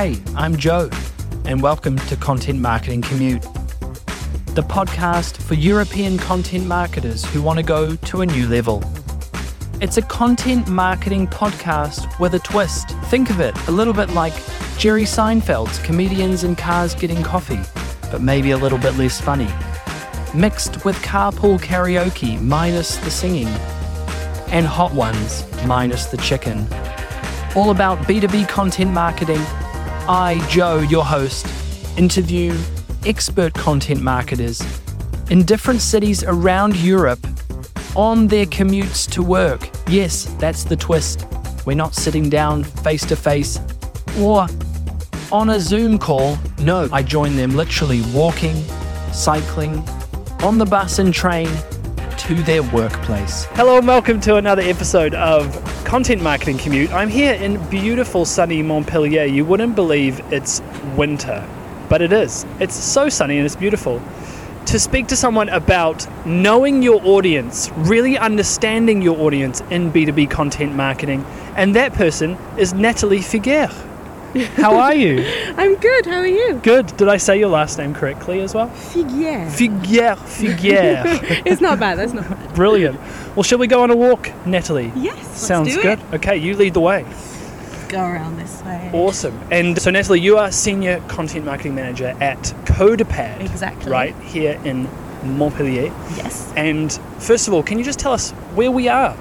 Hey, I'm Joe, and welcome to Content Marketing Commute, the podcast for European content marketers who want to go to a new level. It's a content marketing podcast with a twist. Think of it a little bit like Jerry Seinfeld's Comedians in Cars Getting Coffee, but maybe a little bit less funny. Mixed with carpool karaoke minus the singing, and hot ones minus the chicken. All about B2B content marketing. I, Joe, your host, interview expert content marketers in different cities around Europe on their commutes to work. Yes, that's the twist. We're not sitting down face to face or on a Zoom call. No, I join them literally walking, cycling, on the bus and train to their workplace. Hello and welcome to another episode of Content Marketing Commute. I'm here in beautiful sunny Montpellier. You wouldn't believe it's winter, but it is. It's so sunny and it's beautiful. To speak to someone about knowing your audience, really understanding your audience in B2B content marketing, and that person is Nathalie Figuière. How are you? I'm good. How are you? Good. Did I say your last name correctly as well? Figuier. Figuer, Figuer. it's not bad. That's not bad. Brilliant. Well, shall we go on a walk, Nathalie? Yes. Sounds good. It. Okay, you lead the way. Go around this way. Awesome. And so, Nathalie, you are senior content marketing manager at CoderPad. Exactly. Right here in Montpellier. Yes. And first of all, can you just tell us where we are?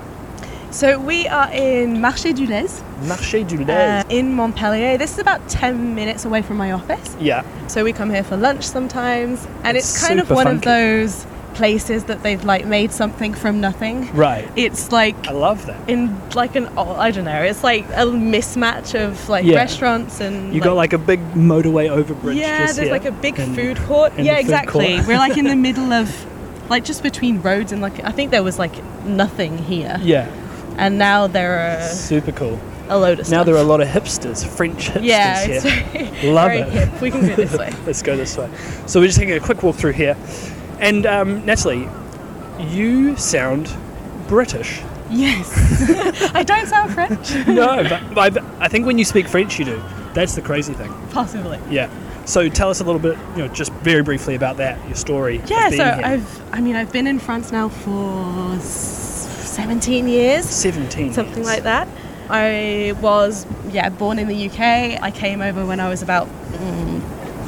So we are in Marché du Lez Marché du uh, Lez. in Montpellier. This is about 10 minutes away from my office. yeah. So we come here for lunch sometimes, and It's it's, kind of one funky. of those places that they've like made something from nothing. Right. It's like I love that. in like an oh, I don't know. It's like a mismatch of like Yeah. restaurants and You got like a big motorway overbridge. Yeah, there's here. like a big And- food court. yeah, exactly. court. We're like in the middle of, like, just between roads and like I think there was like nothing here, Yeah. and now there are Super cool. a load of stuff. Now there are a lot of hipsters, French hipsters yeah, here. very, Love very it. hip. We can go this way. Let's go this way. So we're just taking a quick walk through here. And um, Nathalie, you sound British. Yes, I don't sound French. no, but I, I think when you speak French, you do. That's the crazy thing. Possibly. Yeah. So tell us a little bit, you know, just very briefly about that, your story. Yeah, so here. I've, I mean, I've been in France now for 17 years. 17. something years. like that. I was, yeah, born in the UK. I came over when I was about mm,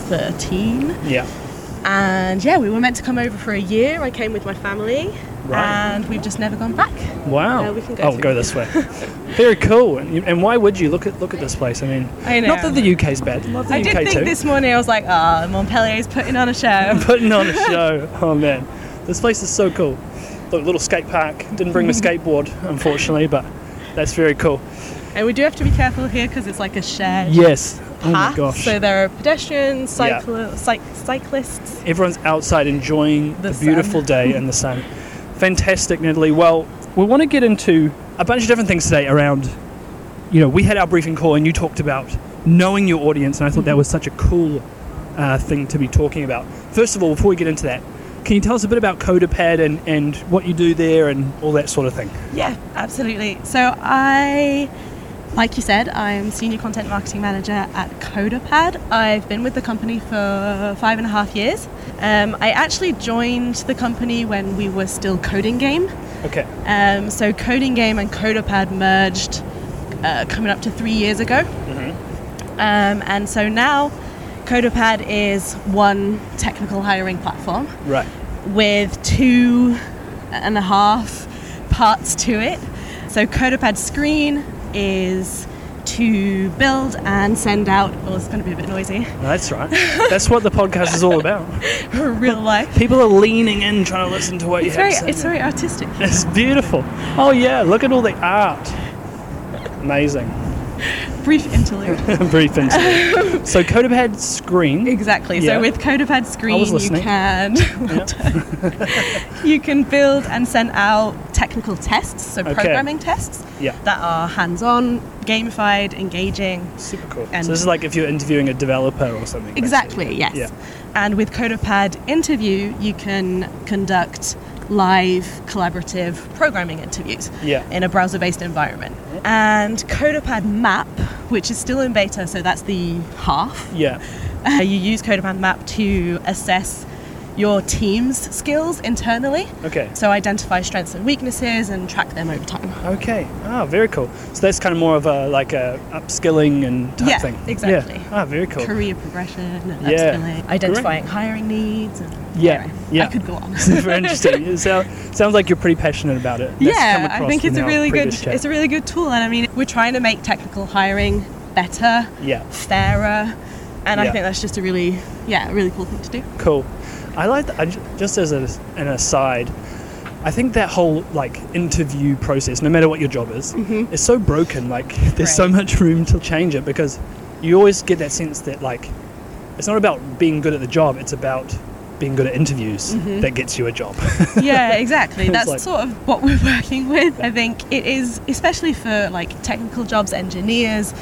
13. Yeah. And yeah, we were meant to come over for a year. I came with my family. Right. And we've just never gone back. Wow. Yeah, we can go oh, go this way. very cool. And, and why would you look at look at this place? I mean, I know. not that the UK's bad. Love the I UK did think too. this morning, I was like, ah, Montpellier's putting on a show. putting on a show. Oh man, this place is so cool. Look, little skate park. Didn't bring my skateboard, unfortunately, but that's very cool. And we do have to be careful here because it's like a shared Yes. Oh my path. gosh. So there are pedestrians, Yeah. cycli- cyc- cyclists. Everyone's outside enjoying the, The beautiful day and the sun. Fantastic, Nathalie. Well, we want to get into a bunch of different things today around. You know, we had our briefing call and you talked about knowing your audience, and I thought that was such a cool uh, thing to be talking about. First of all, before we get into that, can you tell us a bit about CoderPad and, and what you do there and all that sort of thing? Yeah, absolutely. So I, like you said, I'm senior content marketing manager at CoderPad. I've been with the company for five and a half years. Um, I actually joined the company when we were still CodinGame. Okay. Um, so CodinGame and CoderPad merged uh, coming up to three years ago. Um, and so now CoderPad is one technical hiring platform Right. with two and a half parts to it. So CoderPad Screen is to build and send out. Oh, it's going to be a bit noisy. That's right. That's what the podcast is all about. Real life. People are leaning in trying to listen to what you It's have very, to say. it's very artistic. It's beautiful. Oh yeah, look at all the art. Amazing. Brief interlude. Brief interlude. so CoderPad screen. Exactly. Yeah. So with CoderPad Screen, you can you can build and send out technical tests, so Okay. programming tests Yeah. that are hands-on, gamified, engaging. Super cool. And- so this is like if you're interviewing a developer or something. Exactly. Yes. Yeah. And with CoderPad Interview, you can conduct live collaborative programming interviews Yeah. in a browser-based environment. And CoderPad Map, which is still in beta, so that's the half. Yeah. Uh, you use CoderPad Map to assess your team's skills internally. Okay. So identify strengths and weaknesses and track them over time. Okay. Ah, very cool. So that's kind of more of a like a upskilling and type Yeah, thing. exactly. Yeah. Ah, very cool. Career progression, and Yeah. upskilling, identifying hiring needs. And, Yeah, anyway, yeah. I could go on. very interesting. It sound, sounds like you're pretty passionate about it. That's yeah, I think it's a really good chat. it's a really good tool and I mean we're trying to make technical hiring better, Yeah. fairer, and Yeah. I think that's just a really yeah, a really cool thing to do. Cool. I like that. I just as a, an aside, I think that whole like interview process, no matter what your job is, mm-hmm. is so broken. Like there's so much room to change it because you always get that sense that like it's not about being good at the job; it's about being good at interviews mm-hmm. that gets you a job. yeah, exactly. That's like- sort of what we're working with. I think it is, especially for like technical jobs, engineers,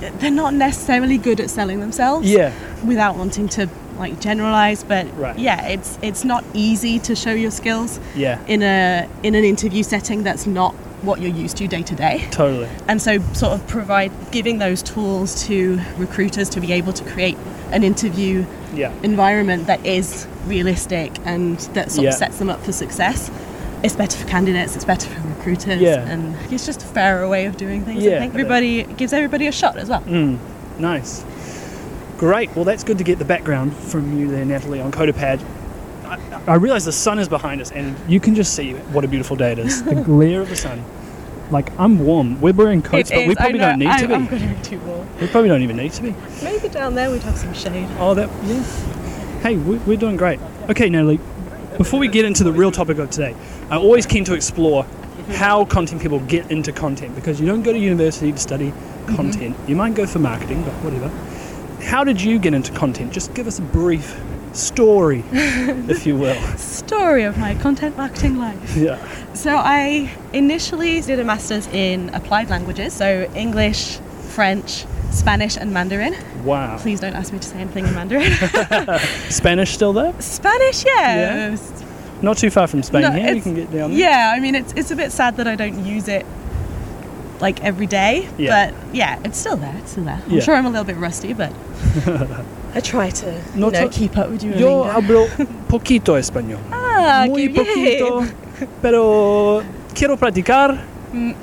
they're not necessarily good at selling themselves. yeah. Without wanting to like generalize, but Right. yeah, it's it's not easy to show your skills Yeah. in a in an interview setting that's not what you're used to day to day. Totally. And so, sort of provide giving those tools to recruiters to be able to create an interview Yeah. environment that is realistic and that sort Yeah. of sets them up for success. It's better for candidates. It's better for recruiters. Yeah. And it's just a fairer way of doing things. Yeah. I think everybody gives everybody a shot as well. Mm, nice. Great. Well, that's good to get the background from you there, Nathalie, on CoderPad. I, I realize the sun is behind us, and you can just see what a beautiful day it is. The glare of the sun. Like I'm warm. We're wearing coats, It but we is, I probably know, don't need I, to I'm be. going to be too warm. We probably don't even need to be. Maybe down there we'd have some shade. Oh, that yeah. Hey, we, we're doing great. Okay, Nathalie. Before we get into the real topic of today, I'm always keen to explore how content people get into content because you don't go to university to study content. Mm-hmm. You might go for marketing, but whatever. How did you get into content? Just give us a brief story, if you will. Story of my content marketing life. Yeah. So I initially did a master's in applied languages, so English, French, Spanish, and Mandarin. Wow. Please don't ask me to say anything in Mandarin. Spanish still there? Spanish, yeah. Yeah. Not too far from Spain No, here. You can get down there. Yeah, I mean it's it's a bit sad that I don't use it like every day, Yeah. but yeah, it's still there. It's still there. I'm Yeah. sure I'm a little bit rusty, but I try to you know, to- keep up with you. Yo hablo poquito español. ah, Muy qué bien. poquito, pero quiero practicar Mm.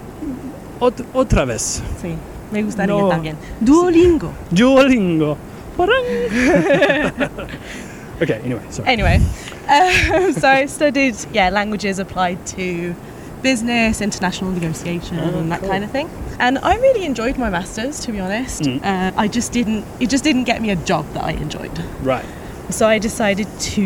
ot- otra vez. Sí, me gustaría No. también. Duolingo. Duolingo. Parang. okay, anyway, sorry. Anyway, um, so I studied yeah languages applied to business, international negotiation, Oh, and that cool. kind of thing. And I really enjoyed my masters, to be honest. Mm. Uh, I just didn't. It just didn't get me a job that I enjoyed. Right. So I decided to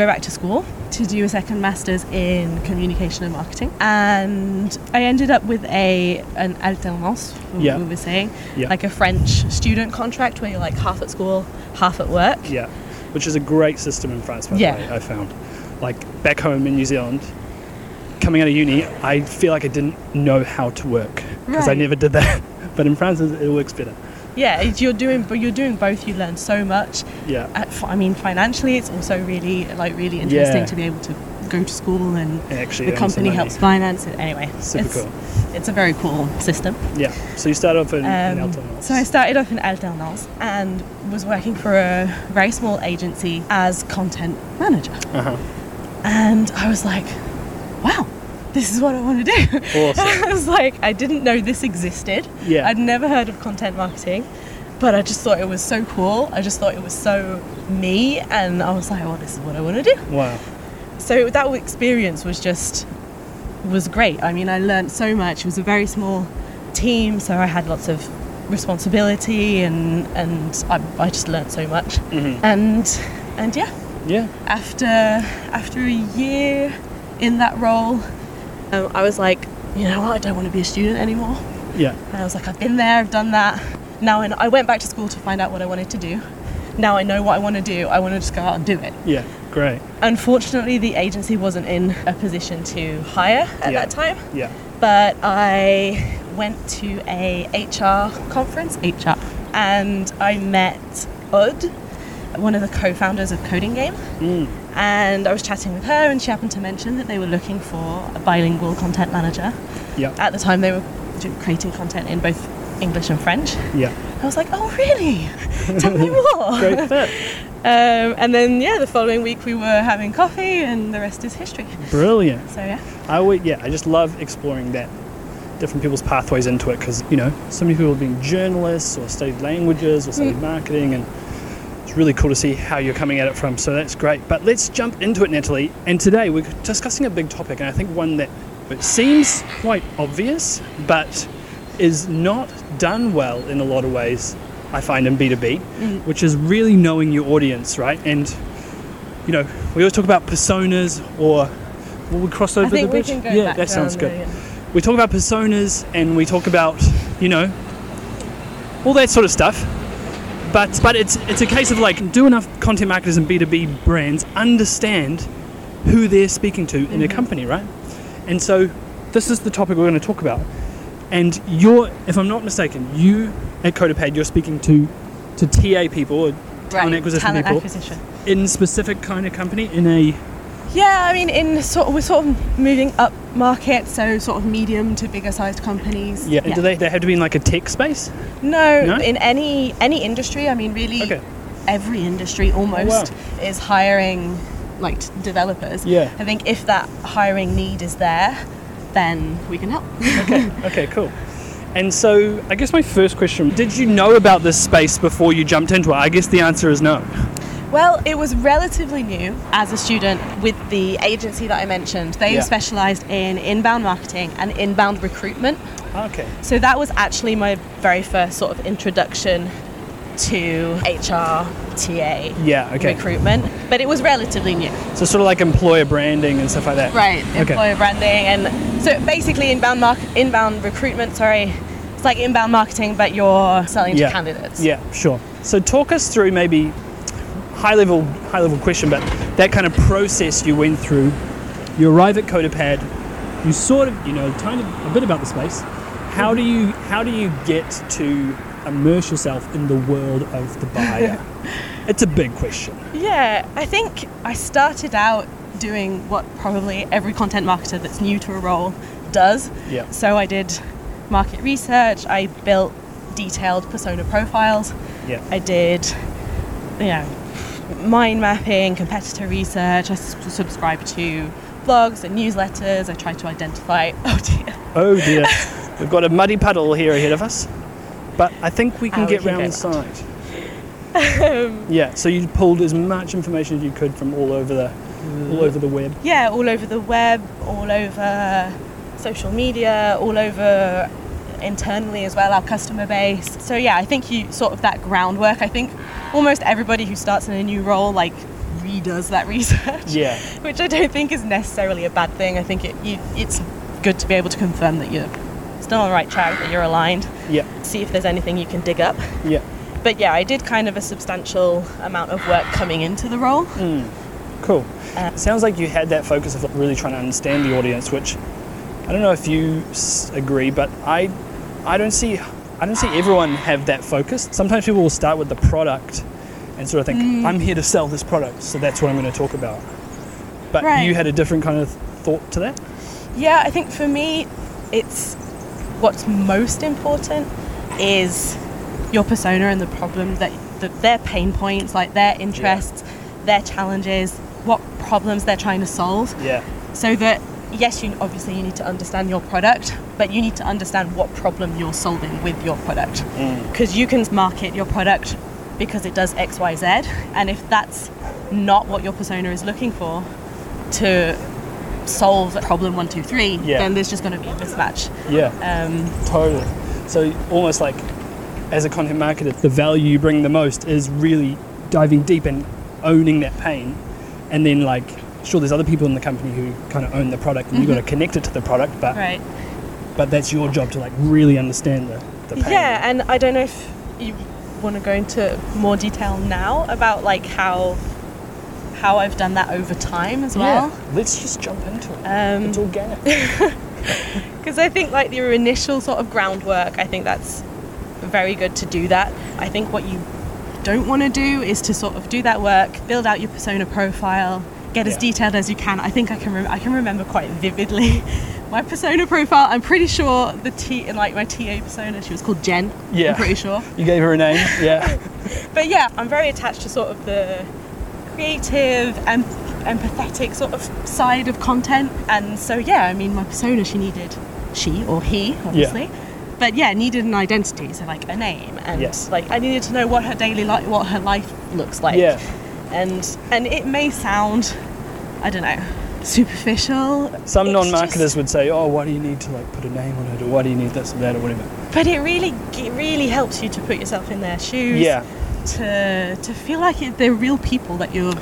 go back to school to do a second masters in communication and marketing, and I ended up with a an alternance. Yeah. we were saying, Yeah. like a French student contract where you're like half at school, half at work. Yeah. Which is a great system in France, by Yeah. the way, I found. Like back home in New Zealand, coming out of uni, I feel like I didn't know how to work because I never did that. But in France, it works better. Yeah, you're doing, but you're doing both. You learn so much. Yeah. Uh, f- I mean, financially, it's also really, like, really interesting Yeah. to be able to go to school and actually the company helps finance it. Anyway, Super it's, cool. It's a very cool system. Yeah. So you started off in, in Um, alternance. so I started off in alternance and was working for a very small agency as content manager. Uh-huh. And I was like, wow, this is what I want to do. Awesome. I was like, I didn't know this existed. Yeah. I'd never heard of content marketing, but I just thought it was so cool. I just thought it was so me, and I was like, oh, this is what I want to do. Wow. So that experience was just was great. I mean, I learned so much. It was a very small team, so I had lots of responsibility, and and I, I just learned so much. Mhm. And and yeah, Yeah. after after a year in that role, um, I was like, you know what, I don't want to be a student anymore. Yeah. And I was like, I've been there, I've done that. Now I, I went back to school to find out what I wanted to do. Now I know what I want to do. I want to just go out and do it. Yeah. Great. Unfortunately, the agency wasn't in a position to hire at Yeah. that time, Yeah. but I went to a HR conference, HR, and I met Aude, one of the co-founders of CodinGame, Mm. And I was chatting with her, and she happened to mention that they were looking for a bilingual content manager. Yeah. At the time, they were creating content in both English and French. Yeah. I was like, oh, really? Tell me more. Great fit. Um, and then, yeah, the following week we were having coffee, and the rest is history. Brilliant. So, yeah. I would yeah, I just love exploring that different people's pathways into it because you know so many people have been journalists or studied languages or studied marketing and really cool to see how you're coming at it from so that's great. But let's jump into it nathalie. And today we're discussing a big topic and i think one that it seems quite obvious but is not done well in a lot of ways i find in b2b which is really knowing your audience right? And you know we always talk about personas or will we cross over the bridge? yeah that sounds good. there, yeah. we talk about personas and we talk about you know all that sort of stuff but but it's it's a case of like do enough content marketers and b2b brands understand who they're speaking to in a mm-hmm. company right? And so this is the topic we're going to talk about. And you're if i'm not mistaken you at coderpad you're speaking to to ta people or talent acquisition talent people acquisition. in specific kind of company in a Yeah, I mean, in sort of, we're sort of moving up market, so sort of medium to bigger sized companies. yeah, do they, they have to be in like a tech space No, No? in any any industry. I mean, really, okay every industry oh, almost is hiring like developers. Yeah. I think if that hiring need is there, then we can help. Okay, okay, cool. And so, I guess my first question did you know about this space before you jumped into it? I guess the answer is no. Well, it was relatively new as a student with the agency that I mentioned. They Yeah. specialized in inbound marketing and inbound recruitment. Okay. So that was actually my very first sort of introduction to HR, TA, Yeah, okay. recruitment. But it was relatively new. So, sort of like employer branding and stuff like that. Right, Okay. employer branding, and so basically inbound mark- inbound recruitment. Sorry, it's like inbound marketing, but you're selling Yeah. to candidates. Yeah, sure. So, talk us through maybe high level, high level question, but that kind of process you went through. You arrive at CoderPad. You sort of, you know, of a bit about the space. How do you, how do you get to immerse yourself in the world of the buyer? it's a big question. Yeah, I think I started out doing what probably every content marketer that's new to a role does. Yeah. So I did market research. I built detailed persona profiles. Yeah. I did, you know, mind mapping, competitor research. I subscribed to blogs and newsletters. I tried to identify. Oh dear. Oh dear, we've got a muddy puddle here ahead of us, but I think we can Ah, we get can round the side. yeah, so you pulled as much information as you could from all over the all over the web. Yeah, all over the web, all over social media, all over internally as well, our customer base. So yeah, I think you sort of that groundwork. I think almost everybody who starts in a new role like redoes that research. Yeah, which I don't think is necessarily a bad thing. I think it you, it's good to be able to confirm that you're still on the right track, that you're aligned. yeah, See if there's anything you can dig up. yeah. But yeah, I did kind of a substantial amount of work coming into the role. Cool. Uh, Sounds like you had that focus of really trying to understand the audience, which I don't know if you agree, but I I don't see I don't see everyone have that focus. Sometimes people will start with the product and sort of think Mm. I'm here to sell this product, so that's what I'm going to talk about. But Right. you had a different kind of thought to that. Yeah, I think for me, it's what's most important is your persona and the problem that the, their pain points, like their interests, their challenges, what problems they're trying to solve. Yeah. So that yes, you obviously you need to understand your product, but you need to understand what problem you're solving with your product. Because you can market your product because it does X, Y, Z, and if that's not what your persona is looking for to solve problem one, two, three, Yeah. then there's just going to be a mismatch. Yeah. Um, Totally. So almost like as a content marketer, the value you bring the most is really diving deep and owning that pain. And then like sure there's other people in the company who kind of own the product and you've got to connect it to the product, but right. but that's your job to like really understand the, the pain. Yeah, and I don't know if you want to go into more detail now about like how how I've done that over time as well. Yeah. Let's just jump into it. Um, it's organic. because I think like your initial sort of groundwork, I think that's very good to do that. I think what you don't want to do is to sort of do that work, build out your persona profile, get as Yeah. detailed as you can. I think I can rem- I can remember quite vividly my persona profile. I'm pretty sure the T in like my TA persona, she was called Jen. Yeah. I'm pretty sure. You gave her a name? Yeah. But yeah, I'm very attached to sort of the creative and empathetic sort of side of content. And so yeah, I mean, my persona, she needed she or he, obviously. Yeah. But yeah, needed an identity, so like a name, and Yes. like I needed to know what her daily life, what her life looks like. Yeah. And and it may sound, I don't know, superficial. Some It's non-marketers just- would say, "Oh, why do you need to like put a name on it, or why do you need this or that or whatever?" but it really, it really helps you to put yourself in their shoes. Yeah, To to feel like it, they're real people that you're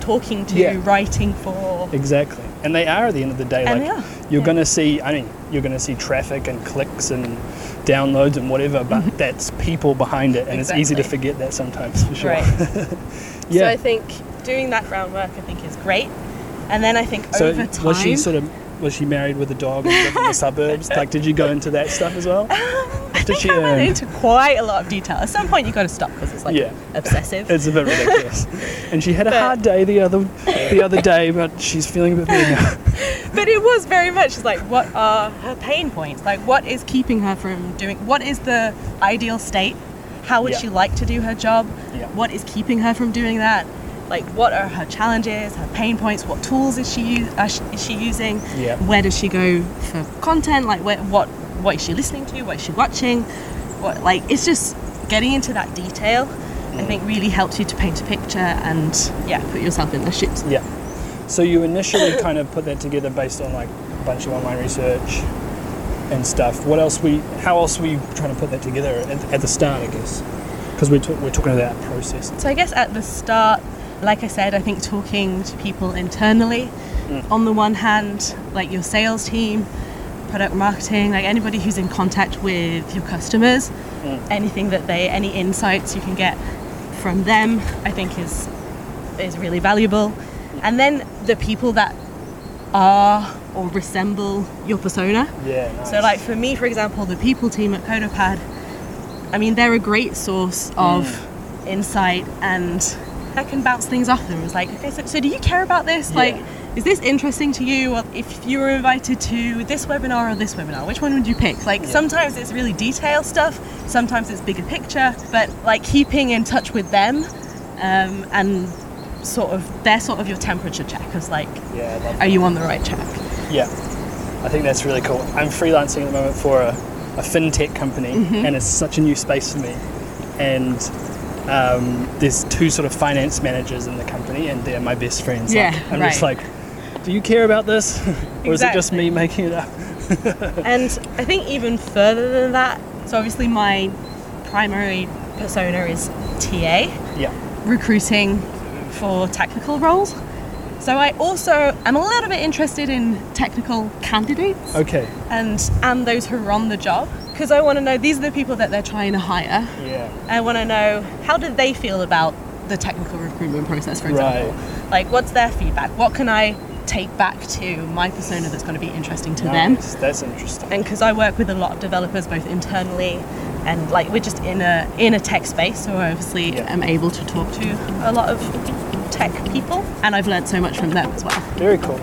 talking to, Yeah. writing for. exactly. And they are at the end of the day. And like they are, you're yeah. going to see. I mean, you're going to see traffic and clicks and downloads and whatever, but that's people behind it, and it's easy to forget that sometimes for sure. Right. yeah. So I think doing that groundwork, I think, is great. And then I think So over time, was she sort of was she married with a dog and lived in the suburbs? Like, did you go into that stuff as well? Um, I did she I went into quite a lot of detail. At some point, you got to stop because it's like Yeah. obsessive. It's a bit ridiculous. And she had a hard day the other the other day, but she's feeling a bit better now. but it was very much like, what are her pain points? Like, what is keeping her from doing? What is the ideal state? How would Yeah. she like to do her job? Yeah. What is keeping her from doing that? Like, what are her challenges, her pain points? What tools is she u- uh, is she using? Yeah. Where does she go for content? Like, where, what what is she listening to? What is she watching? What like it's just getting into that detail. I Mm. think really helps you to paint a picture and yeah, put yourself in their shoes. Yeah. So you initially kind of put that together based on like a bunch of online research and stuff. What else we? How else you trying to put that together at, at the start? I guess because we're we're talking about that process. So I guess at the start, like I said, I think talking to people internally, Mm. on the one hand, like your sales team, product marketing, like anybody who's in contact with your customers, Mm. anything that they, any insights you can get from them, I think is is really valuable. And then the people that are or resemble your persona. Yeah. Nice. So, like for me, for example, the people team at CoderPad, I mean, they're a great source of insight and I can bounce things off them. It's like, okay, so, so do you care about this? Yeah. Like, is this interesting to you? Or if you were invited to this webinar or this webinar, which one would you pick? Like, Yeah. sometimes it's really detailed stuff, sometimes it's bigger picture, but like keeping in touch with them um, and sort of, they're sort of your temperature checkers. Like, yeah. Are you on the right track? Yeah, I think that's really cool. I'm freelancing at the moment for a, a fintech company, Mm-hmm. and it's such a new space for me. And um, there's two sort of finance managers in the company, and they're my best friends. Yeah, like, I'm just like, do you care about this, or is it just me making it up? And I think even further than that, so obviously my primary persona is TA, Yeah, recruiting for technical roles. So I also am a little bit interested in technical candidates okay, and and those who are on the job because I want to know these are the people that they're trying to hire. yeah, I want to know how did they feel about the technical recruitment process, for example. Right. Like what's their feedback? What can I take back to my persona that's going to be interesting to them? nice. That's interesting. and because I work with a lot of developers both internally and like we're just in a in a tech space so I obviously Yeah. am able to talk to a lot of tech people and I've learned so much from them as well. Very cool.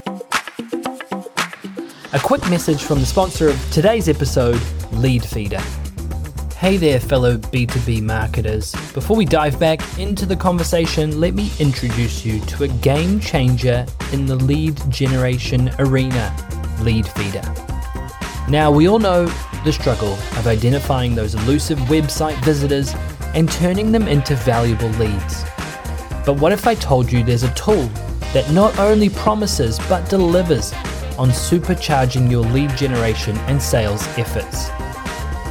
A quick message from the sponsor of today's episode, Leadfeeder. Hey there, fellow B2B marketers. Before we dive back into the conversation, let me introduce you to a game changer in the lead generation arena Leadfeeder. Now, we all know the struggle of identifying those elusive website visitors and turning them into valuable leads. But what if I told you there's a tool that not only promises but delivers on supercharging your lead generation and sales efforts?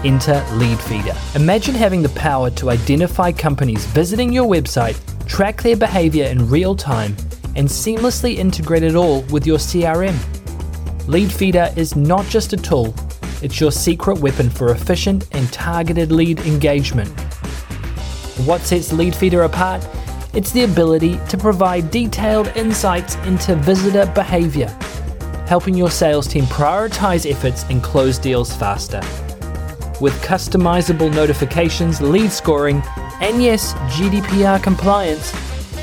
Enter Leadfeeder. Imagine having the power to identify companies visiting your website, track their behavior in real time, and seamlessly integrate it all with your CRM. Leadfeeder is not just a tool, it's your secret weapon for efficient and targeted lead engagement. What sets Leadfeeder apart? It's the ability to provide detailed insights into visitor behavior, helping your sales team prioritize efforts and close deals faster. With customizable notifications, lead scoring, and yes, GDPR compliance,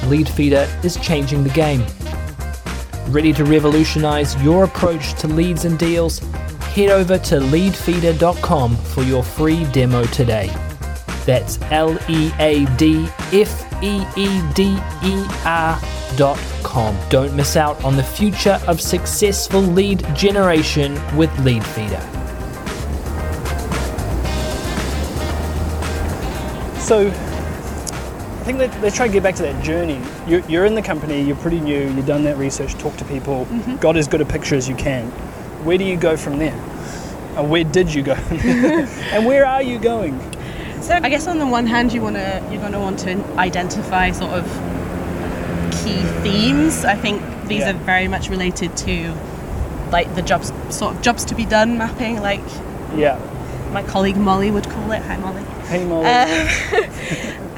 Leadfeeder is changing the game. Ready to revolutionize your approach to leads and deals? Head over to leadfeeder.com for your free demo today. That's L E A D F E E D E R dot com. Don't miss out on the future of successful lead generation with Lead Leadfeeder. So, I think let, let's try to get back to that journey. You're, you're in the company, you're pretty new, you've done that research, talk to people, mm-hmm. got as good a picture as you can. Where do you go from there? Or where did you go? and where are you going? So I guess on the one hand, you wanna you're gonna want to identify sort of key themes. I think these Yeah. are very much related to like the jobs sort of jobs to be done mapping, like Yeah. my colleague Molly would call it. Hi Molly. Hey, Molly. Uh,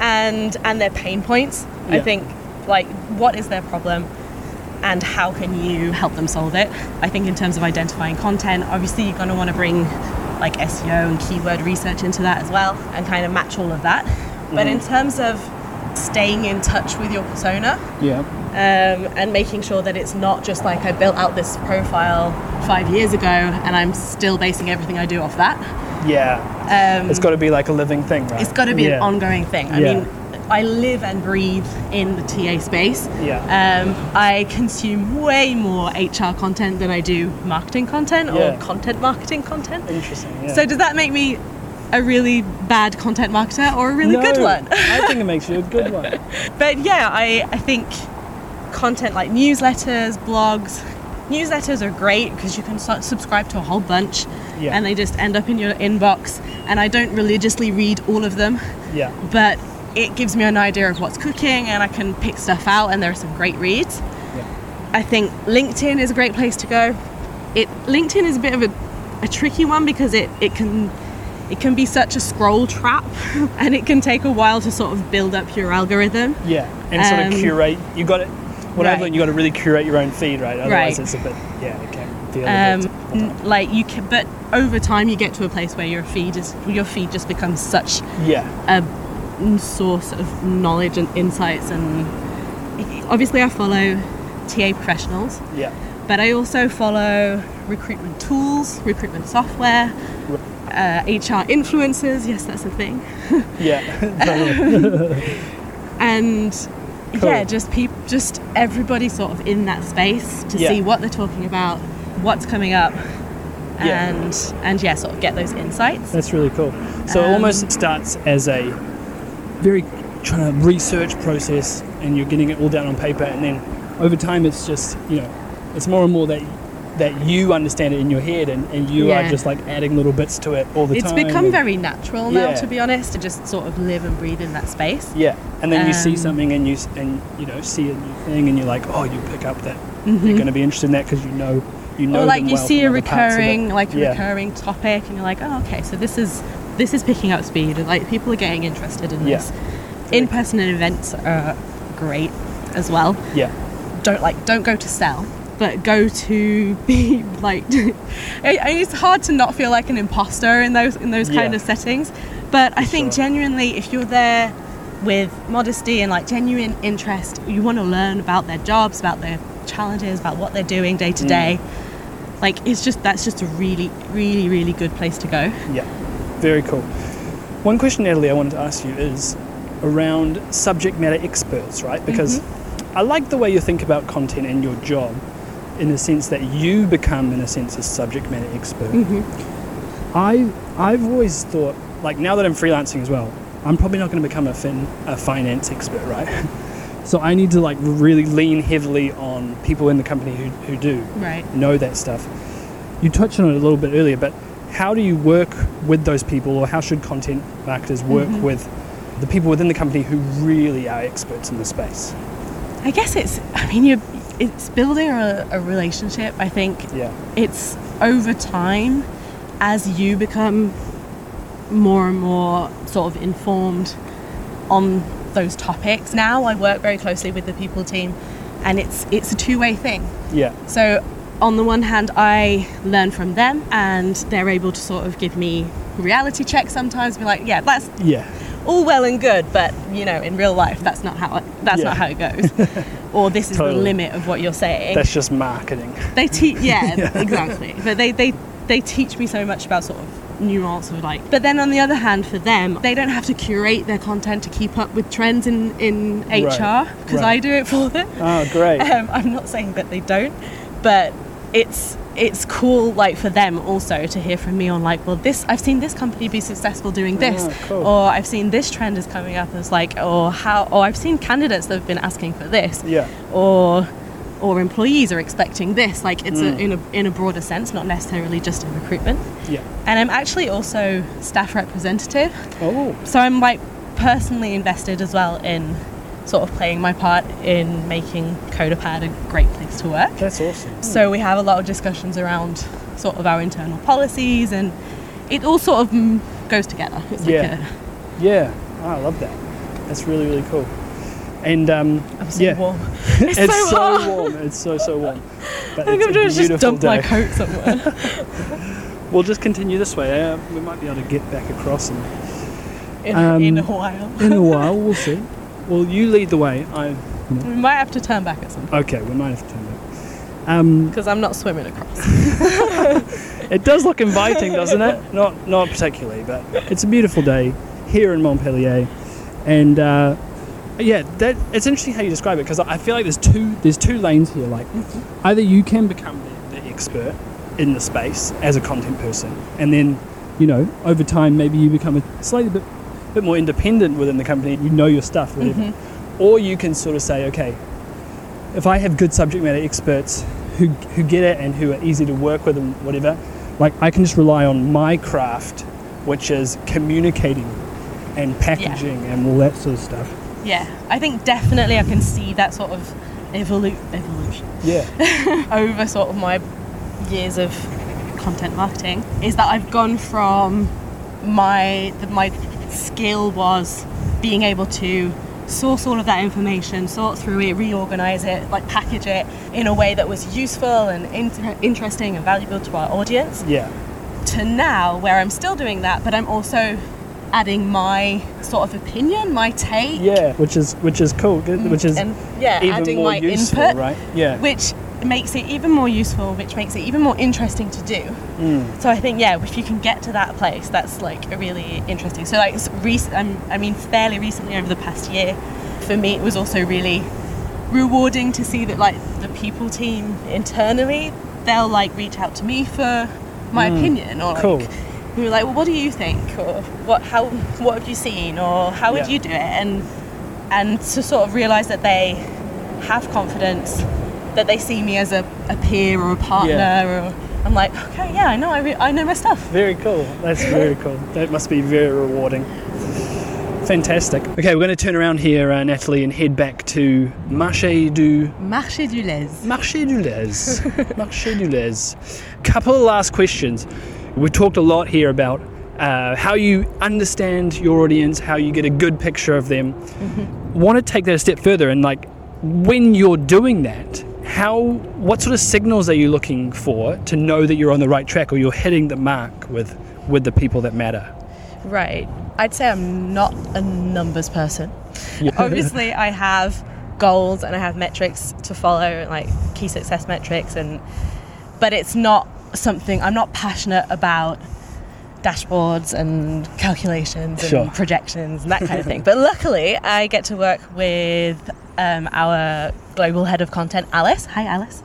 and and their pain points. I think like what is their problem and how can you help them solve it? I think in terms of identifying content, obviously you're going to want to bring like SEO and keyword research into that as well and kind of match all of that. But in terms of staying in touch with your persona yeah. um, and making sure that it's not just like I built out this profile five years ago and I'm still basing everything I do off that. Yeah. Um, It's got to be like a living thing, right? it's got to be yeah. an ongoing thing. I Yeah. mean, I live and breathe in the TA space. Yeah. Um, I consume way more HR content than I do marketing content Yeah. or content marketing content. Interesting. Yeah. So does that make me a really bad content marketer or a really no, good one? I think it makes you a good one. but yeah, I, I think content like newsletters, blogs, newsletters are great because you can subscribe to a whole bunch Yeah. and they just end up in your inbox. And I don't religiously read all of them Yeah. but it gives me an idea of what's cooking and I can pick stuff out and there are some great reads. Yeah. I think LinkedIn is a great place to go. It LinkedIn is a bit of a, a tricky one because it, it can it can be such a scroll trap and it can take a while to sort of build up your algorithm. Yeah. And sort of Um, curate. You got it. What I've right. learned, you got to really curate your own feed, right? Otherwise, Right. it's a bit. Yeah, it can feel Um, a n- like you can, but over time you get to a place where your feed is your feed just becomes such Yeah. a source of knowledge and insights and obviously I follow TA professionals Yeah. but I also follow recruitment tools, recruitment software, uh, HR influencers. Yes, that's a thing. Yeah. totally. And Cool. yeah, just peop- just everybody sort of in that space to Yeah. see what they're talking about, what's coming up, Yeah. and and yeah, sort of get those insights. That's really cool. So it Um, almost starts as a very trying to research process, and you're getting it all down on paper, and then over time, it's just you know, it's more and more that that you understand it in your head, and, and you are just like adding little bits to it all the It's time. It's become and- very natural now, Yeah. to be honest, to just sort of live and breathe in that space. yeah, and then you see Um, something, and you and you know see a new thing, and you're like, oh, you pick up that Mm-hmm. you're going to be interested in that because you know you know or like you well see a other parts of it. recurring like a Yeah. recurring topic and you're like oh okay so this is this is picking up speed and like people are getting interested in Yeah. this in-person events are great as well Yeah, don't like don't go to sell but go to be like it, it's hard to not feel like an imposter in those in those kind Yeah. of settings but i think sure. genuinely if you're there with modesty and like genuine interest you want to learn about their jobs about their challenges about what they're doing day Mm. to day like it's just that's just a really really really good place to go Yeah, very cool. One question, Nathalie, I wanted to ask you is around subject matter experts, right? Because mm-hmm. I like the way you think about content and your job in the sense that you become, in a sense, a subject matter expert. Mm-hmm. I, I've always thought, like now that I'm freelancing as well, I'm probably not going to become a, fin, a finance expert, right? so I need to like really lean heavily on people in the company who, who do right know that stuff. You touched on it a little bit earlier, but how do you work with those people, or how should content marketers work Mm-hmm. with the people within the company who really are experts in the space? i guess it's i mean you it's building a, a relationship i think Yeah, it's over time as you become more and more sort of informed on those topics. Now I work very closely with the people team and it's it's a two-way thing. yeah, So on the one hand I learn from them and they're able to sort of give me reality checks sometimes be like, yeah, that's yeah, all well and good, but you know, in real life that's not how it That's Yeah. not how it goes. or this is Totally. the limit of what you're saying. That's just marketing. they teach, yeah, exactly. But they, they, they teach me so much about sort of nuance of like. But then on the other hand, for them, they don't have to curate their content to keep up with trends in in HR because right. I do it for them. Oh, great. Um, I'm not saying that they don't, but it's it's cool like for them also to hear from me on like well this I've seen this company be successful doing this Oh, cool. or I've seen this trend is coming up as like or how or I've seen candidates that have been asking for this yeah. or or employees are expecting this like it's Mm. a, in a in a broader sense not necessarily just in recruitment Yeah. and I'm actually also staff representative Oh, so I'm like personally invested as well in sort of playing my part in making CoderPad a great place to work. that's awesome. So we have a lot of discussions around sort of our internal policies and it all sort of mm, goes together. It's Yeah. like Yeah. Oh, I love that. That's really, really cool. And um, so yeah, warm. it's, so so, hot. warm. It's so so warm. But I think I'm it's a just beautiful dump my coat somewhere We'll just continue this way. Uh, we might be able to get back across and in, Um, in a while. in a while. We'll see. Well, you lead the way. I we might have to turn back at some point okay. We might have to turn back. Um, because I'm not swimming across. it does look inviting, doesn't it? Not not particularly, but it's a beautiful day here in Montpellier, and uh, yeah, that it's interesting how you describe it because I feel like there's two there's two lanes here. Like either you can become the, the expert in the space as a content person, and then you know over time maybe you become a slightly bit bit more independent within the company. You know your stuff, whatever. Mm-hmm. Or you can sort of say, okay, if I have good subject matter experts who, who get it and who are easy to work with and whatever, like I can just rely on my craft, which is communicating and packaging and all that sort of stuff. yeah, I think definitely I can see that sort of evolu- evolution. Yeah. over sort of my years of content marketing is that I've gone from my that my skill was being able to source all of that information, sort through it, reorganize it, like package it in a way that was useful and inter- interesting and valuable to our audience. Yeah. To now, where I'm still doing that, but I'm also adding my sort of opinion, my take, Yeah. Which is which is cool. Mm, which is and yeah, even adding more my useful, input right? Yeah. which makes it even more useful, which makes it even more interesting to do. Mm. So I think yeah, if you can get to that place, that's like a really interesting. So like rec- um, I mean, fairly recently over the past year, for me it was also really rewarding to see that like the people team internally, they'll like reach out to me for my opinion or like. Cool. We were like, well, what do you think, or what? How? What have you seen, or how would Yeah. you do it? And and to sort of realize that they have confidence, that they see me as a, a peer or a partner, Yeah. or I'm like, okay, yeah, I know, I, re- I know my stuff. Very cool. That's very cool. That must be very rewarding. Fantastic. Okay, we're going to turn around here, uh, Nathalie, and head back to Marché du Marché du lait. Marché du Lez. Marché du Lez. Couple of last questions. We talked a lot here about uh, how you understand your audience, how you get a good picture of them. Want to take that a step further and like when you're doing that, how what sort of signals are you looking for to know that you're on the right track or you're hitting the mark with with the people that matter? Right. I'd say I'm not a numbers person. Yeah. Obviously, I have goals and I have metrics to follow, like key success metrics, and but it's not something I'm not passionate about dashboards and calculations and Sure. projections and that kind of thing. But luckily, I get to work with um, our global head of content, Alice. Hi, Alice.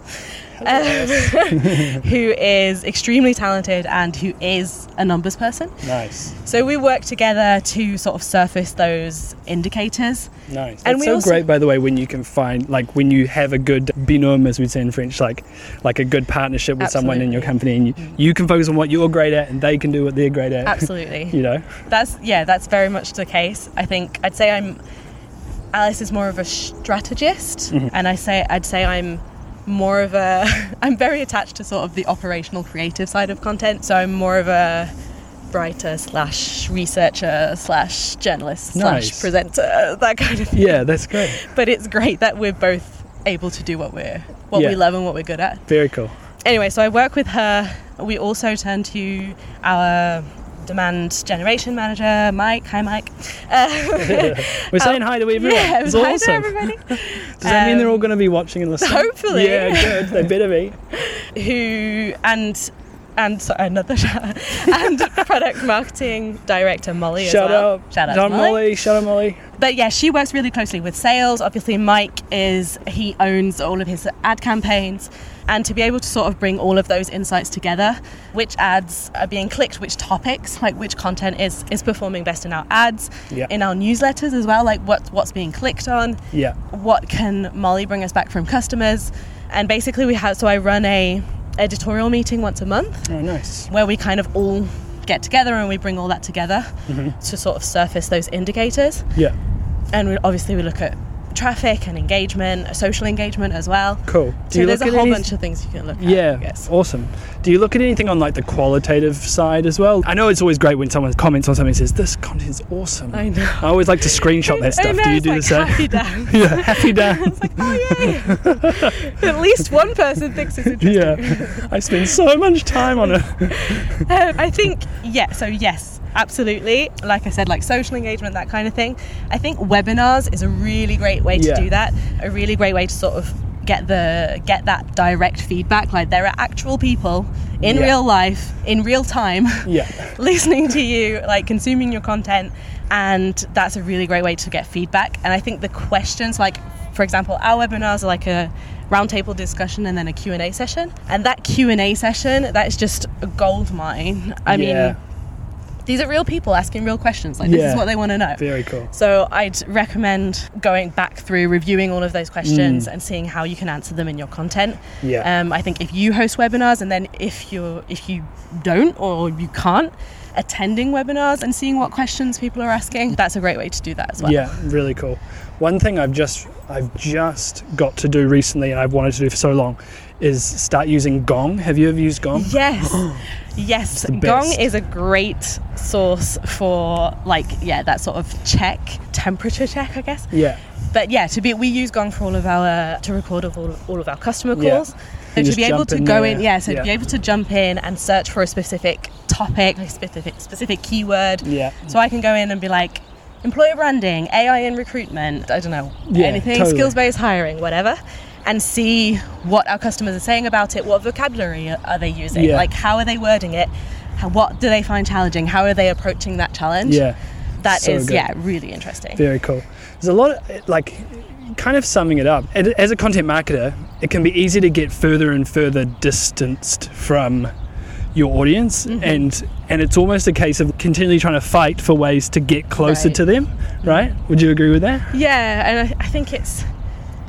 Um, who is extremely talented and who is a numbers person. Nice. So we work together to sort of surface those indicators. Nice. And It's so also- great, by the way, when you can find, like, when you have a good binôme, as we say in French, like, like a good partnership with someone in your company, and you, you can focus on what you're great at, and they can do what they're great at. Absolutely. you know. That's yeah, that's very much the case. I think I'd say I'm Alice is more of a strategist and I say I'd say I'm more of a I'm very attached to sort of the operational creative side of content. So I'm more of a writer slash researcher slash journalist Nice. slash presenter, that kind of thing. Yeah, that's great. But it's great that we're both able to do what we're what Yeah. we love and what we're good at. Very cool. anyway, so I work with her. We also turn to our demand generation manager, Mike. Hi, Mike. Uh, We're saying hi to everyone. yeah, it's hi to awesome. everybody. Does that mean they're all Um, going to be watching and listening? hopefully. Yeah, good. They better be. who and and sorry, another shout and product marketing director Molly Shout as well. out. Shout out to Molly. Molly. Shout out Molly. But yeah, she works really closely with sales. Obviously, Mike is he owns all of his ad campaigns. And to be able to sort of bring all of those insights together, which ads are being clicked, which topics, like which content is is performing best in our ads, Yeah. in our newsletters as well, like what what's being clicked on, Yeah. what can Molly bring us back from customers, and basically we have. So I run a editorial meeting once a month, Oh, nice. where we kind of all get together and we bring all that together mm-hmm. to sort of surface those indicators. Yeah. And we, obviously, we look at traffic and engagement, social engagement as well. Cool. Do So there's a whole any- bunch of things you can look at. Yeah, awesome. Do you look at anything on like the qualitative side as well? I know it's always great when someone comments on something and says, This content is awesome. I know. I always like to screenshot that stuff. know, Do you do like the same? happy down. yeah, happy it's like, oh yay! At least one person thinks it's interesting. yeah. I spend so much time on it. Um, I think, yeah, so yes, absolutely. Like I said, like social engagement, that kind of thing. I think webinars is a really great way to Yeah. do that. A really great way to sort of get the get that direct feedback. Like there are actual people in Yeah. real life, in real time, Yeah. listening to you, like consuming your content, and that's a really great way to get feedback. And I think the questions, like for example, our webinars are like a roundtable discussion and then a Q&A session. And that Q&A session, that is just a gold mine. I Yeah. mean, these are real people asking real questions. Like this is what they want to know. Very cool. So I'd recommend going back through, reviewing all of those Mm. questions, and seeing how you can answer them in your content. Yeah. Um, I think if you host webinars, and then if you're, if you don't or you can't, attending webinars and seeing what questions people are asking, that's a great way to do that as well. Yeah, really cool. One thing I've just I've just got to do recently and I've wanted to do for so long is start using Gong. Have you ever used Gong? Yes. Yes, Gong is a great source for like yeah that sort of check temperature check I guess. Yeah. But yeah, to be we use Gong for all of our to record of all, all of our customer calls. You So to be able to in go there. in, yeah, so Yeah. to be able to jump in and search for a specific topic, a specific specific keyword. Yeah. So I can go in and be like, employer branding, AI in recruitment, I don't know, Yeah, anything, totally. skills based hiring, whatever, and see what our customers are saying about it. What vocabulary are they using? Yeah. Like, how are they wording it? How, what do they find challenging? How are they approaching that challenge? Yeah. That So is, good. yeah, really interesting. Very cool. There's a lot of like kind of summing it up. As as a content marketer, it can be easy to get further and further distanced from your audience Mm-hmm. and and it's almost a case of continually trying to fight for ways to get closer Right. to them, right? Would you agree with that? Yeah, and I, I think it's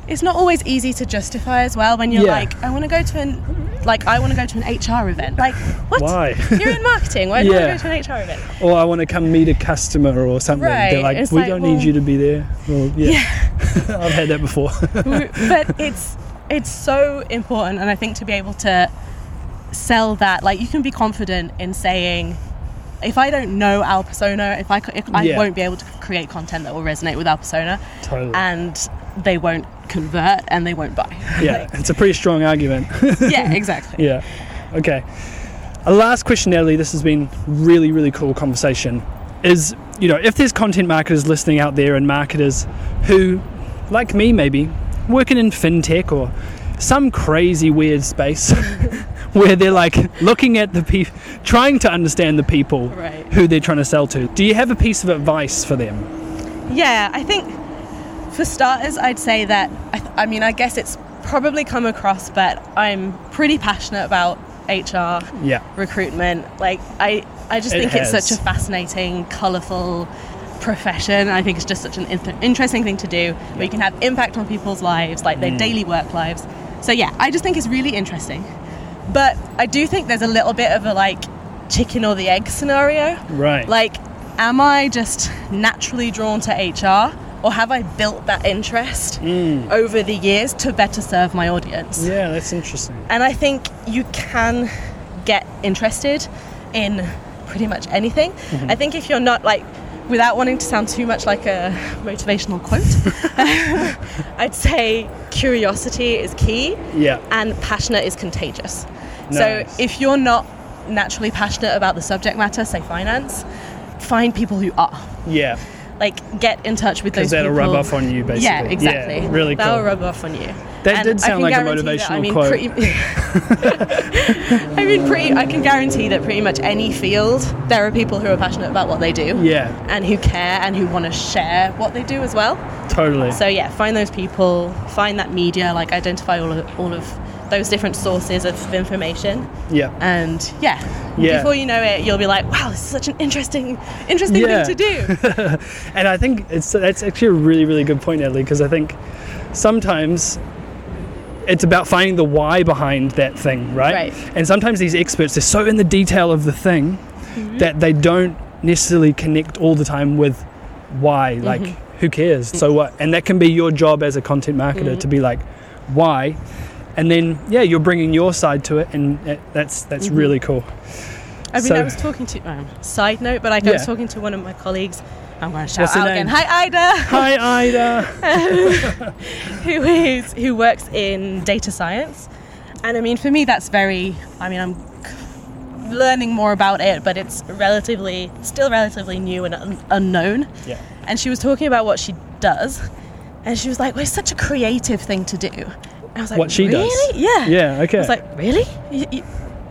it's not always easy to justify as well when you're Yeah. like, I want to go to an like I want to go to an HR event. Like, what? Why? You're in marketing. Why do you Yeah. go to an HR event? or I want to come meet a customer or something. Right. They're like, it's we like, don't well- need you to be there. Well, yeah. I've had that before. but it's it's so important, and I think to be able to sell that, like you can be confident in saying. If I don't know our persona, if I, if I Yeah. won't be able to create content that will resonate with our persona, totally. and they won't convert and they won't buy. yeah, it's a pretty strong argument. yeah, exactly. Yeah. Okay. A last question, Nathalie. This has been really, really cool conversation. Is you know, if there's content marketers listening out there and marketers who, like me, maybe working in fintech or some crazy weird space where they're like looking at the people, trying to understand the people Right. who they're trying to sell to. Do you have a piece of advice for them? Yeah, I think for starters, I'd say that I, th- I mean, I guess it's probably come across, but I'm pretty passionate about HR Yeah. recruitment. Like, I, I just It think it's such a fascinating, colourful profession. I think it's just such an in- interesting thing to do where you can have impact on people's lives, like Mm. their daily work lives. So, yeah, I just think it's really interesting. But I do think there's a little bit of a like chicken or the egg scenario. Right. Like, am I just naturally drawn to HR, or have I built that interest hmm. over the years to better serve my audience? yeah, that's interesting. And I think you can get interested in pretty much anything. Mm-hmm. I think if you're not like, without wanting to sound too much like a motivational quote, I'd say curiosity is key Yeah. and passionate is contagious. Nice. So if you're not naturally passionate about the subject matter, say finance, find people who are. Yeah. Like, get in touch with Because those that'll people. rub off on you, basically. Yeah, exactly. Yeah, really That'll cool. rub off on you. That And did sound like a guarantee that, I mean, quote. Pretty, I mean, pretty. I can guarantee that pretty much any field, there are people who are passionate about what they do. Yeah, And who care and who want to share what they do as well. totally. So yeah, find those people, find that media, like identify all of all of those different sources of information, yeah. and yeah, Yeah. before you know it, you'll be like, wow, this is such an interesting, interesting Yeah. thing to do. And I think it's that's actually a really, really good point, Nathalie, because I think sometimes it's about finding the why behind that thing, right? Right. And sometimes these experts, they're so in the detail of the thing Mm-hmm. that they don't necessarily connect all the time with why. Like, Mm-hmm. who cares? So what? And that can be your job as a content marketer Mm-hmm. to be like, why? And then, yeah, you're bringing your side to it, and that- that's that's Mm-hmm. really cool. I mean, So- I was talking to um, side note, but like I Yeah. was talking to one of my colleagues. I'm going to shout What's out again. Hi, Ida, Hi, Ida. who is who works in data science, and I mean, for me, that's very. I mean, I'm learning more about it, but it's relatively still relatively new and un- unknown. Yeah. and she was talking about what she does, and she was like, "Well, it's such a creative thing to do." And I was like, What she does? really? Yeah. Yeah. Okay. I was like, really? You, you,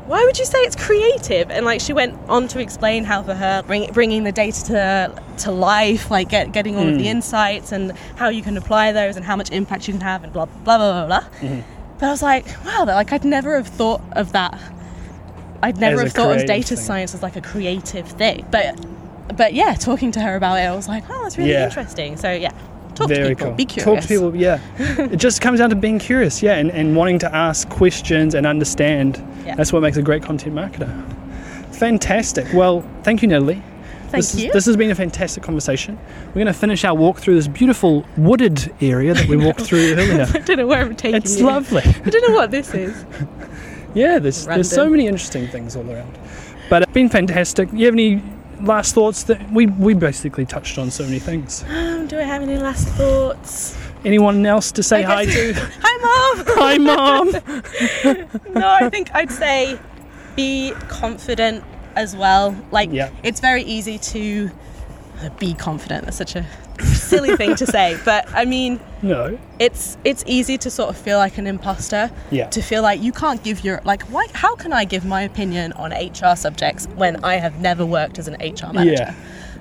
why would you say it's creative? And like, she went on to explain how for her bring, bringing the data to to life, like get, getting all of Hmm. the insights and how you can apply those and how much impact you can have, and blah blah blah blah blah. Mm-hmm. But I was like, wow, like I'd never have thought of that. I'd never As have thought of data thing. science as like a creative thing. But but yeah, talking to her about it, I was like, oh, that's really Yeah. interesting. So yeah, talk Very to people, cool. be curious. Talk to people, yeah. it just comes down to being curious, yeah, and, and wanting to ask questions and understand. Yeah. That's what makes a great content marketer. Fantastic. Well, thank you, Nathalie. Thank this. Is, this has been a fantastic conversation. We're going to finish our walk through this beautiful wooded area that we walked through earlier. I don't know where I'm taking It's you. lovely. I don't know what this is. Yeah, there's, there's so many interesting things all around. But it's been fantastic. You have any last thoughts? That we, we basically touched on so many things. Um, do I have any last thoughts? Anyone else to say hi to? Hi, mom. hi, Mom. no, I think I'd say be confident as well. Like, Yeah. it's very easy to be confident. That's such a silly thing to say, but I mean, No. it's it's easy to sort of feel like an imposter. Yeah. To feel like you can't give your like, why? How can I give my opinion on HR subjects when I have never worked as an HR manager?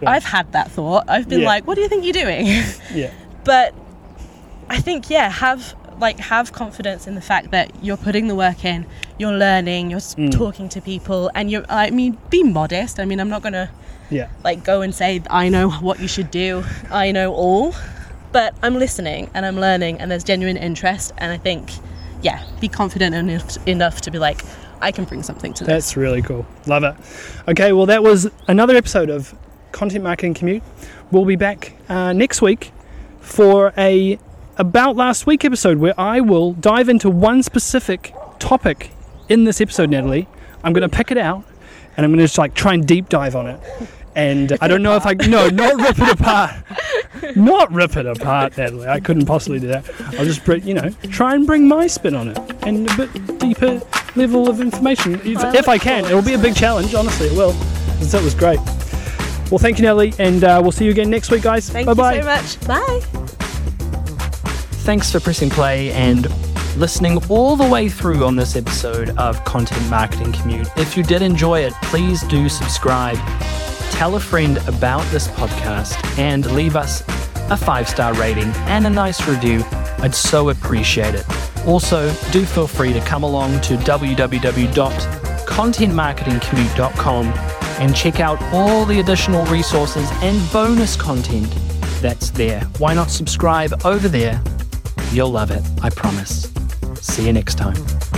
Yeah. I've had that thought. I've been Yeah. like, what do you think you're doing? Yeah. but I think yeah, have like have confidence in the fact that you're putting the work in, you're learning, you're Mm. talking to people, and you're. I mean, be modest. I mean, I'm not gonna Yeah. like go and say I know what you should do, I know all, but I'm listening and I'm learning, and there's genuine interest, and I think yeah, be confident enough enough to be like, I can bring something to this. That's really cool. Love it. Okay, well, that was another episode of Content Marketing Commute. We'll be back uh, next week for a about last week episode where I will dive into one specific topic in this episode, Nathalie. I'm going to pick it out and I'm going to just like try and deep dive on it. And I don't know if I no, not rip it apart, not rip it apart, Nathalie. I couldn't possibly do that. I'll just bring, you know try and bring my spin on it and a bit deeper level of information if, Well, if I can. It'll be a big challenge, honestly. It will. 'cause That was great. Well, thank you, Nathalie, and uh, we'll see you again next week, guys. Thank bye bye. you so much. Bye. Thanks for pressing play and listening all the way through on this episode of Content Marketing Commute. If you did enjoy it, please do subscribe, tell a friend about this podcast, and leave us a five star rating and a nice review. I'd so appreciate it. Also, do feel free to come along to www.contentmarketingcommute.com and check out all the additional resources and bonus content that's there. Why not subscribe over there? You'll love it, I promise. See you next time.